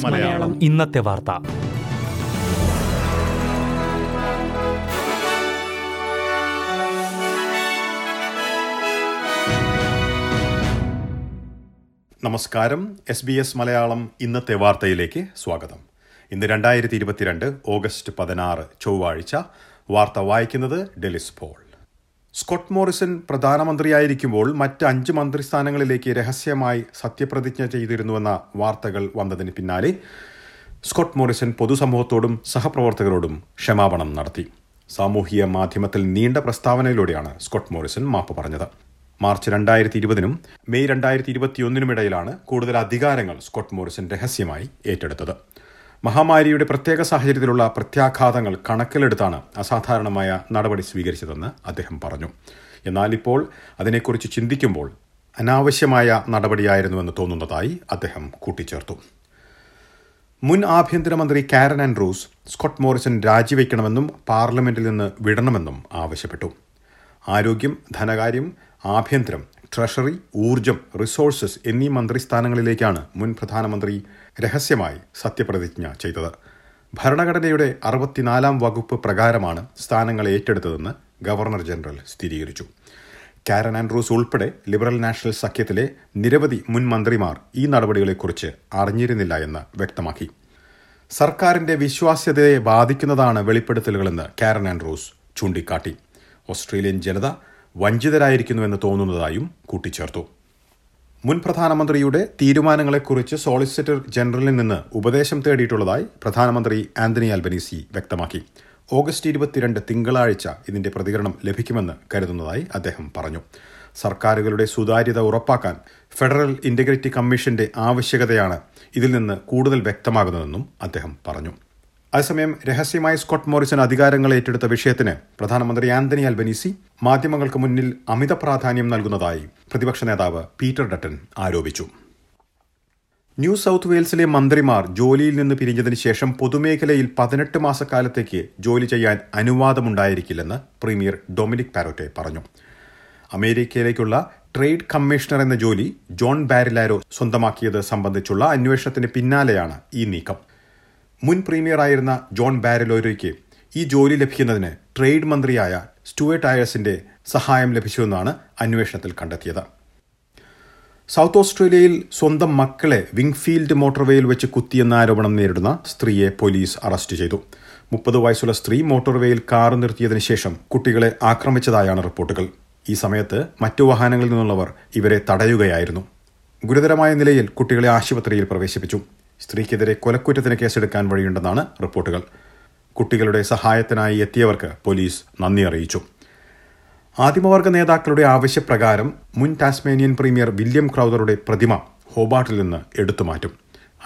മലയാളം. ഇന്നത്തെ വാർത്ത. നമസ്കാരം. എസ് ബി എസ് മലയാളം ഇന്നത്തെ വാർത്തയിലേക്ക് സ്വാഗതം. ഇന്ന് രണ്ടായിരത്തി ഇരുപത്തിരണ്ട് ഓഗസ്റ്റ് പതിനാറ് ചൊവ്വാഴ്ച. വാർത്ത വായിക്കുന്നത് ഡെലിസ് പോൾ. സ്കോട്ട് മോറിസൺ പ്രധാനമന്ത്രിയായിരിക്കുമ്പോൾ മറ്റ് അഞ്ച് മന്ത്രിസ്ഥാനങ്ങളിലേക്ക് രഹസ്യമായി സത്യപ്രതിജ്ഞ ചെയ്തിരുന്നുവെന്ന വാർത്തകൾ വന്നതിന് പിന്നാലെ സ്കോട്ട് മോറിസൺ പൊതുസമൂഹത്തോടും സഹപ്രവർത്തകരോടും ക്ഷമാപണം നടത്തി. സാമൂഹിക മാധ്യമത്തിൽ നീണ്ട പ്രസ്താവനയിലൂടെയാണ് സ്കോട്ട് മോറിസൺ മാപ്പ് പറഞ്ഞത്. മാർച്ച് രണ്ടായിരത്തി ഇരുപതിനും മെയ് രണ്ടായിരത്തി ഇരുപത്തിയൊന്നിനും ഇടയിലാണ് കൂടുതൽ അധികാരങ്ങൾ സ്കോട്ട് മോറിസൺ രഹസ്യമായി ഏറ്റെടുത്തത്. മഹാമാരിയുടെ പ്രത്യേക സാഹചര്യത്തിലുള്ള പ്രത്യാഘാതങ്ങൾ കണക്കിലെടുത്താണ് അസാധാരണമായ നടപടി സ്വീകരിച്ചതെന്ന് അദ്ദേഹം പറഞ്ഞു. എന്നാൽ ഇപ്പോൾ അതിനെക്കുറിച്ച് ചിന്തിക്കുമ്പോൾ അനാവശ്യമായ നടപടിയായിരുന്നുവെന്ന് തോന്നുന്നതായി അദ്ദേഹം കൂട്ടിച്ചേർത്തു. മുൻ ആഭ്യന്തരമന്ത്രി കാരൻ ആൻഡ്രൂസ് സ്കോട്ട് മോറിസൺ രാജിവെക്കണമെന്നും പാർലമെന്റിൽ നിന്ന് വിടണമെന്നും ആവശ്യപ്പെട്ടു. ആരോഗ്യം ധനകാര്യം ആഭ്യന്തരം ട്രഷറി ഊർജം റിസോഴ്സസ് എന്നീ മന്ത്രിസ്ഥാനങ്ങളിലേക്കാണ് മുൻ പ്രധാനമന്ത്രി രഹസ്യമായി സത്യപ്രതിജ്ഞ ചെയ്തത്. ഭരണഘടനയുടെ അറുപത്തിനാലാം വകുപ്പ് പ്രകാരമാണ് സ്ഥാനങ്ങൾ ഏറ്റെടുത്തതെന്ന് ഗവർണർ ജനറൽ സ്ഥിരീകരിച്ചു. കാരൻ ആൻഡ്രൂസ് ഉൾപ്പെടെ ലിബറൽ നാഷണൽ സഖ്യത്തിലെ നിരവധി മുൻ മന്ത്രിമാർ ഈ നടപടികളെക്കുറിച്ച് അറിഞ്ഞിരുന്നില്ല എന്ന് വ്യക്തമാക്കി. സർക്കാരിന്റെ വിശ്വാസ്യതയെ ബാധിക്കുന്നതാണ് വെളിപ്പെടുത്തലുകളെന്ന് കാരൻ ആൻഡ്രൂസ് ചൂണ്ടിക്കാട്ടി. ഓസ്ട്രേലിയൻ ജനത വഞ്ചിതരായിരിക്കുന്നുവെന്ന് തോന്നുന്നതായും കൂട്ടിച്ചേർത്തു. മുൻ പ്രധാനമന്ത്രിയുടെ തീരുമാനങ്ങളെക്കുറിച്ച് സോളിസിറ്റർ ജനറലിൽ നിന്ന് ഉപദേശം തേടിയിട്ടുള്ളതായി പ്രധാനമന്ത്രി ആന്റണി അൽബനീസി വ്യക്തമാക്കി. ഓഗസ്റ്റ് ഇരുപത്തിരണ്ട് തിങ്കളാഴ്ച ഇതിന്റെ പ്രതികരണം ലഭിക്കുമെന്ന് കരുതുന്നതായി അദ്ദേഹം പറഞ്ഞു. സർക്കാരുകളുടെ സുതാര്യത ഉറപ്പാക്കാൻ ഫെഡറൽ ഇന്റഗ്രിറ്റി കമ്മീഷന്റെ ആവശ്യകതയാണ് ഇതിൽ നിന്ന് കൂടുതൽ വ്യക്തമാകുന്നതെന്നും അദ്ദേഹം പറഞ്ഞു. അതേസമയം രഹസ്യമായി സ്കോട്ട് മോറിസൺ അധികാരങ്ങൾ ഏറ്റെടുത്ത വിഷയത്തിന് പ്രധാനമന്ത്രി ആന്റണി അൽബനീസി മാധ്യമങ്ങൾക്ക് മുന്നിൽ അമിത പ്രാധാന്യം നൽകുന്നതായി പ്രതിപക്ഷ നേതാവ് പീറ്റർ ഡട്ടൻ ആരോപിച്ചു. ന്യൂ സൌത്ത് വെയിൽസിലെ മന്ത്രിമാർ ജോലിയിൽ നിന്ന് പിരിഞ്ഞതിന് ശേഷം പൊതുമേഖലയിൽ പതിനെട്ട് മാസക്കാലത്തേക്ക് ജോലി ചെയ്യാൻ അനുവാദമുണ്ടായിരിക്കില്ലെന്ന് പ്രീമിയർ ഡൊമിനിക് പാരോറ്റെ പറഞ്ഞു. അമേരിക്കയിലേക്കുള്ള ട്രേഡ് കമ്മീഷണർ എന്ന ജോലി ജോൺ ബാരിലാരോ സ്വന്തമാക്കിയത് സംബന്ധിച്ചുള്ള അന്വേഷണത്തിന് പിന്നാലെയാണ് ഈ നീക്കം. മുൻ പ്രീമിയറായിരുന്ന ജോൺ ബാരലോരോയ്ക്ക് ഈ ജോലി ലഭിക്കുന്നതിന് ട്രേഡ് മന്ത്രിയായ സ്റ്റുവേർട്ട് ആയേഴ്സിന്റെ സഹായം ലഭിച്ചുവെന്നാണ് അന്വേഷണത്തിൽ കണ്ടെത്തിയത്. സൗത്ത് ഓസ്ട്രേലിയയിൽ സ്വന്തം മക്കളെ വിങ്ഫീൽഡ് മോട്ടോർവേയിൽ വെച്ച് കുത്തിയെന്ന ആരോപണം നേരിടുന്ന സ്ത്രീയെ പോലീസ് അറസ്റ്റ് ചെയ്തു. മുപ്പത് വയസ്സുള്ള സ്ത്രീ മോട്ടോർവേയിൽ കാർ നിർത്തിയതിനു ശേഷം കുട്ടികളെ ആക്രമിച്ചതായാണ് റിപ്പോർട്ടുകൾ. ഈ സമയത്ത് മറ്റു വാഹനങ്ങളിൽ നിന്നുള്ളവർ ഇവരെ തടയുകയായിരുന്നു. ഗുരുതരമായ നിലയിൽ കുട്ടികളെ ആശുപത്രിയിൽ പ്രവേശിപ്പിച്ചു. സ്ത്രീക്കെതിരെ കൊലക്കുറ്റത്തിന് കേസെടുക്കാൻ വഴിയുണ്ടെന്നാണ് റിപ്പോർട്ടുകൾ. കുട്ടികളുടെ സഹായത്തിനായി എത്തിയവർക്ക് പോലീസ് നന്ദി അറിയിച്ചു. ആദിമവർഗ നേതാക്കളുടെ ആവശ്യപ്രകാരം മുൻ ടാസ്മേനിയൻ പ്രീമിയർ വില്യം ക്രൗദറുടെ പ്രതിമ ഹോബാട്ടിൽ നിന്ന് എടുത്തുമാറ്റും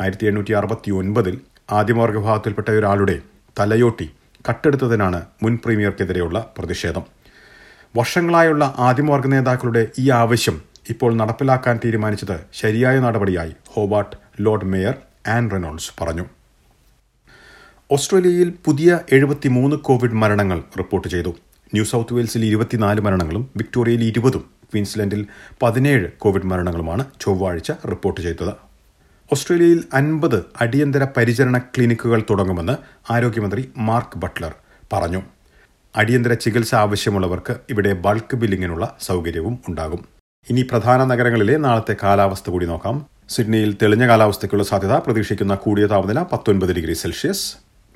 ആയിരത്തി എണ്ണൂറ്റി അറുപത്തി ഒൻപതിൽ ആദിമവർഗ വിഭാഗത്തിൽപ്പെട്ട ഒരാളുടെ തലയോട്ടി കട്ടെടുത്തതിനാണ് മുൻ പ്രീമിയർക്കെതിരെയുള്ള പ്രതിഷേധം. വർഷങ്ങളായുള്ള ആദിമവർഗ നേതാക്കളുടെ ഈ ആവശ്യം ഇപ്പോൾ നടപ്പിലാക്കാൻ തീരുമാനിച്ചത് ശരിയായ നടപടിയായി Hobart Lord Mayor Anne Reynolds പറഞ്ഞു. ഓസ്ട്രേലിയയിൽ പുതിയ എഴുപത്തിമൂന്ന് കോവിഡ് മരണങ്ങൾ റിപ്പോർട്ട് ചെയ്തു. ന്യൂ സൗത്ത് വെയിൽസിൽ ഇരുപത്തിനാല് മരണങ്ങളും വിക്ടോറിയയിൽ ഇരുപതും ക്വീൻസ്ലൻഡിൽ പതിനേഴ് കോവിഡ് മരണങ്ങളുമാണ് ചൊവ്വാഴ്ച റിപ്പോർട്ട് ചെയ്തത്. ഓസ്ട്രേലിയയിൽ അൻപത് അടിയന്തര പരിചരണ ക്ലിനിക്കുകൾ തുടങ്ങുമെന്ന് ആരോഗ്യമന്ത്രി മാർക്ക് ബട്ട്ലർ പറഞ്ഞു. അടിയന്തര ചികിത്സ ആവശ്യമുള്ളവർക്ക് ഇവിടെ ബൾക്ക് ബില്ലിങ്ങിനുള്ള സൗകര്യവും ഉണ്ടാകും. ഇനി പ്രധാന നഗരങ്ങളിലെ നാളത്തെ കാലാവസ്ഥ കൂടി നോക്കാം. സിഡ്നിയിൽ തെളിഞ്ഞ കാലാവസ്ഥയ്ക്കുള്ള സാധ്യത പ്രതീക്ഷിക്കുന്ന കൂടിയ താപനില പത്തൊൻപത് ഡിഗ്രി സെൽഷ്യസ്.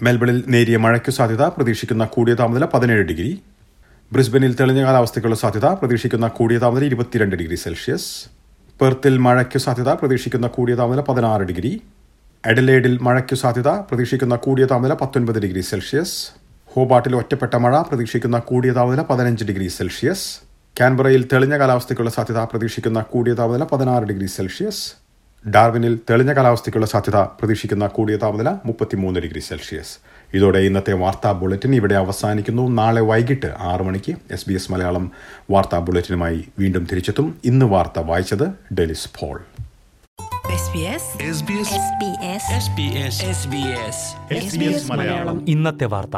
മെൽബണിൽ നേരിയ മഴയ്ക്കു സാധ്യത പ്രതീക്ഷിക്കുന്ന കൂടിയ താപനില പതിനേഴ് ഡിഗ്രി. ബ്രിസ്ബനിൽ തെളിഞ്ഞ കാലാവസ്ഥയ്ക്കുള്ള സാധ്യത പ്രതീക്ഷിക്കുന്ന കൂടിയ താപനില ഇരുപത്തിരണ്ട് ഡിഗ്രി സെൽഷ്യസ്. പെർത്തിൽ മഴയ്ക്കു സാധ്യത പ്രതീക്ഷിക്കുന്ന കൂടിയ താപനില പതിനാറ് ഡിഗ്രി. എഡലേഡിൽ മഴയ്ക്കു സാധ്യത പ്രതീക്ഷിക്കുന്ന കൂടിയ താപനില പത്തൊൻപത് ഡിഗ്രി സെൽഷ്യസ്. ഹോബാട്ടിൽ ഒറ്റപ്പെട്ട മഴ പ്രതീക്ഷിക്കുന്ന കൂടിയ താപനില പതിനഞ്ച് ഡിഗ്രി സെൽഷ്യസ്. കാൻബറയിൽ തെളിഞ്ഞ കാലാവസ്ഥയ്ക്കുള്ള സാധ്യത പ്രതീക്ഷിക്കുന്ന കൂടിയ താപനില പതിനാറ് ഡിഗ്രി സെൽഷ്യസ്. ഡാർവിനിൽ തെളിഞ്ഞ കാലാവസ്ഥയ്ക്കുള്ള സാധ്യത പ്രതീക്ഷിക്കുന്ന കൂടിയ താപനില മുപ്പത്തിമൂന്ന് ഡിഗ്രി സെൽഷ്യസ്. ഇതോടെ ഇന്നത്തെ വാർത്താ ബുള്ളറ്റിൻ ഇവിടെ അവസാനിക്കുന്നു. നാളെ വൈകിട്ട് ആറു മണിക്ക് എസ് ബി എസ് മലയാളം വാർത്താ ബുള്ളറ്റിനുമായി വീണ്ടും തിരിച്ചെത്തും. ഇന്ന് വാർത്ത വായിച്ചത് ഡെലിസ് പോൾ. ഇന്നത്തെ വാർത്ത.